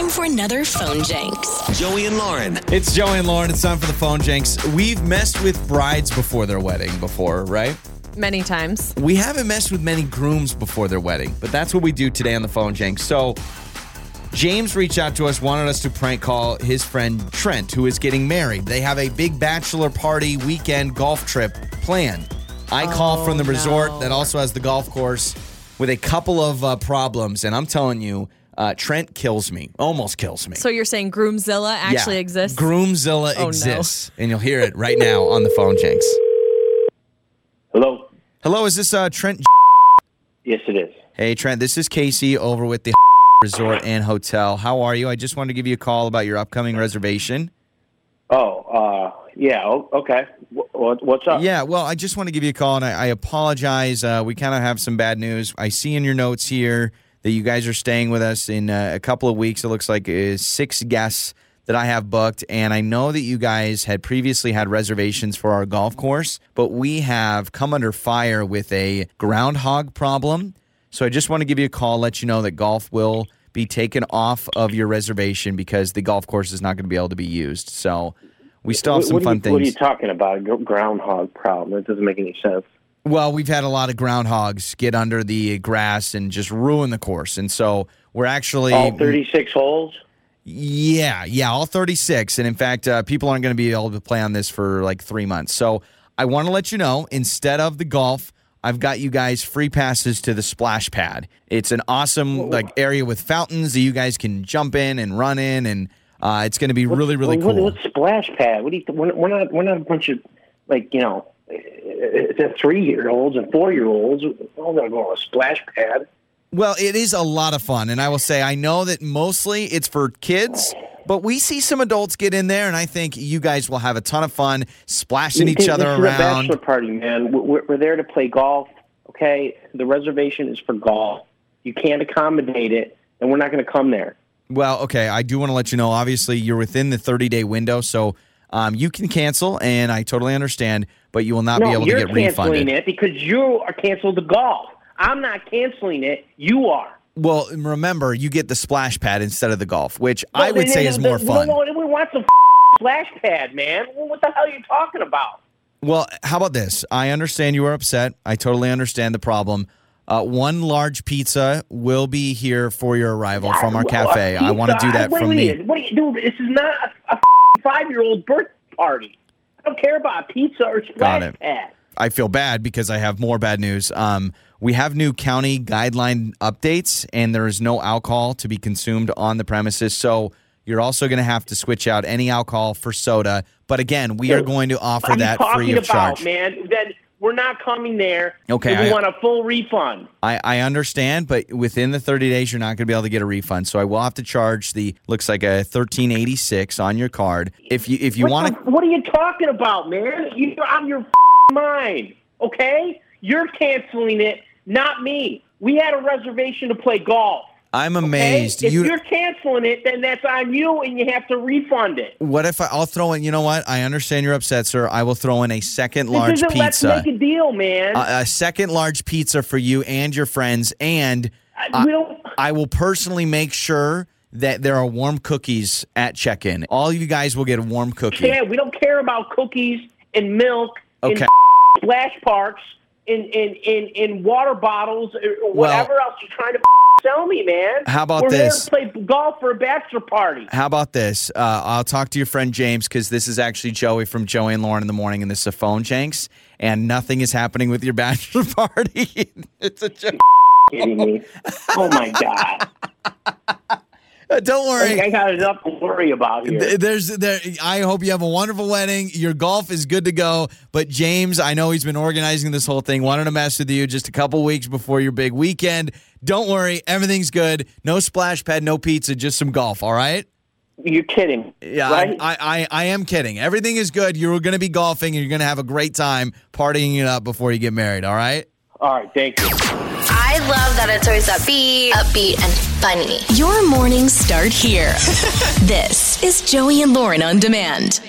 time for another phone Jenks. Joey and Lauren. It's Joey and Lauren. It's time for the phone Jenks. We've messed with brides before their wedding before, right? Many times. We haven't messed with many grooms before their wedding, but that's what we do today on the phone Jenks. So James reached out to us, wanted us to prank call his friend Trent, who is getting married. They have a big bachelor party weekend golf trip planned. I call from the resort that also has the golf course with a couple of uh, problems, and I'm telling you, uh, Trent kills me, almost kills me. So you're saying Groomzilla actually Yeah. exists? Groomzilla Oh, no. exists, and you'll hear it right now on the phone, Jenks. Hello. Hello, is this uh, Trent? Yes, it is. Hey, Trent, this is Casey over with the Resort and Hotel. How are you? I just wanted to give you a call about your upcoming reservation. Oh, uh, yeah. Okay. What's up? Yeah, well, I just want to give you a call, and I, I apologize. Uh, we kind of have some bad news. I see in your notes here that you guys are staying with us in uh, a couple of weeks. It looks like uh, six guests that I have booked, and I know that you guys had previously had reservations for our golf course, but we have come under fire with a groundhog problem. So I just want to give you a call, let you know that golf will be taken off of your reservation because the golf course is not going to be able to be used. So we still have some what, are fun you, things. what are you talking about? A groundhog problem? That doesn't make any sense. Well, we've had a lot of groundhogs get under the grass and just ruin the course. And so we're actually. All 36 holes? Yeah, yeah, all 36. And in fact, uh, people aren't going to be able to play on this for like three months. So I want to let you know instead of the golf, I've got you guys free passes to the splash pad. It's an awesome like area with fountains that you guys can jump in and run in, and uh, it's going to be really, really What- cool. What, what's splash pad? What do you? We're, we're not. We're not a bunch of like you know, three year olds and four year olds. We're all gonna go on a splash pad. Well, it is a lot of fun. And I will say, I know that mostly it's for kids, but we see some adults get in there, and I think you guys will have a ton of fun splashing each other this is around. bachelor party, man. We're, we're there to play golf. Okay, the reservation is for golf. You can't accommodate it, and we're not going to come there. Well, okay, I do want to let you know, obviously, you're within the 30 day window, so um, you can cancel, and I totally understand, but you will not be able to you're get canceling refunded. it because you are canceled the golf. I'm not canceling it. You are. Well, remember, you get the splash pad instead of the golf, which I would then- say then- is more then- fun. No, we want some splash pad, man. What the hell are you talking about? Well, how about this? I understand you are upset. I totally understand the problem. Uh, one large pizza will be here for your arrival from our cafe. I want to do that from wait, me. What do you do? This is not a, a five-year-old birthday party. I don't care about pizza or splash pad. I feel bad because I have more bad news. Um, we have new county guideline updates, and there is no alcohol to be consumed on the premises. So you're also going to have to switch out any alcohol for soda. But again, we are going to offer that free of about, charge. man? Then we're not coming there. Okay, we I- want a full refund. I, I understand, but within the 30 days, you're not going to be able to get a refund. So I will have to charge the looks like a 1386 on your card. If you if you want to, What are you talking about, man? You're out of your mind. Okay, you're canceling it, not me. We had a reservation to play golf. I'm Okay? amazed. If You you're canceling it, then that's on you, and you have to refund it. what if I, I'll throw in? You know what? I understand you're upset, sir. I will throw in a second large this isn't pizza. let's make a deal, man. a, a second large pizza for you and your friends, and I- we don't. I will personally make sure that there are warm cookies at check-in. All of you guys will get a warm cookie. Yeah, we don't care about cookies and milk Okay. and splash parks and in in in water bottles or whatever else you're trying to sell me, man. How about We're this? play golf for a bachelor party. How about this? Uh, I'll talk to your friend James because this is actually Joey from Joey and Lauren in the morning, and this is a phone Jenks, and nothing is happening with your bachelor party. it's a joke. Kidding me? Oh my god! Don't worry. I got enough to worry about here. There's there. I hope you have a wonderful wedding. Your golf is good to go. But James, I know he's been organizing this whole thing. Wanted to mess with you just a couple weeks before your big weekend. Don't worry, everything's good. No splash pad, no pizza, just some golf. All right. You're kidding, Yeah, right? I, I, I am kidding. Everything is good. You're going to be golfing and you're going to have a great time partying it up before you get married. All right. All right, thank you. I love that it's always upbeat, upbeat, and funny. Your mornings start here. this is Joey and Lauren on demand.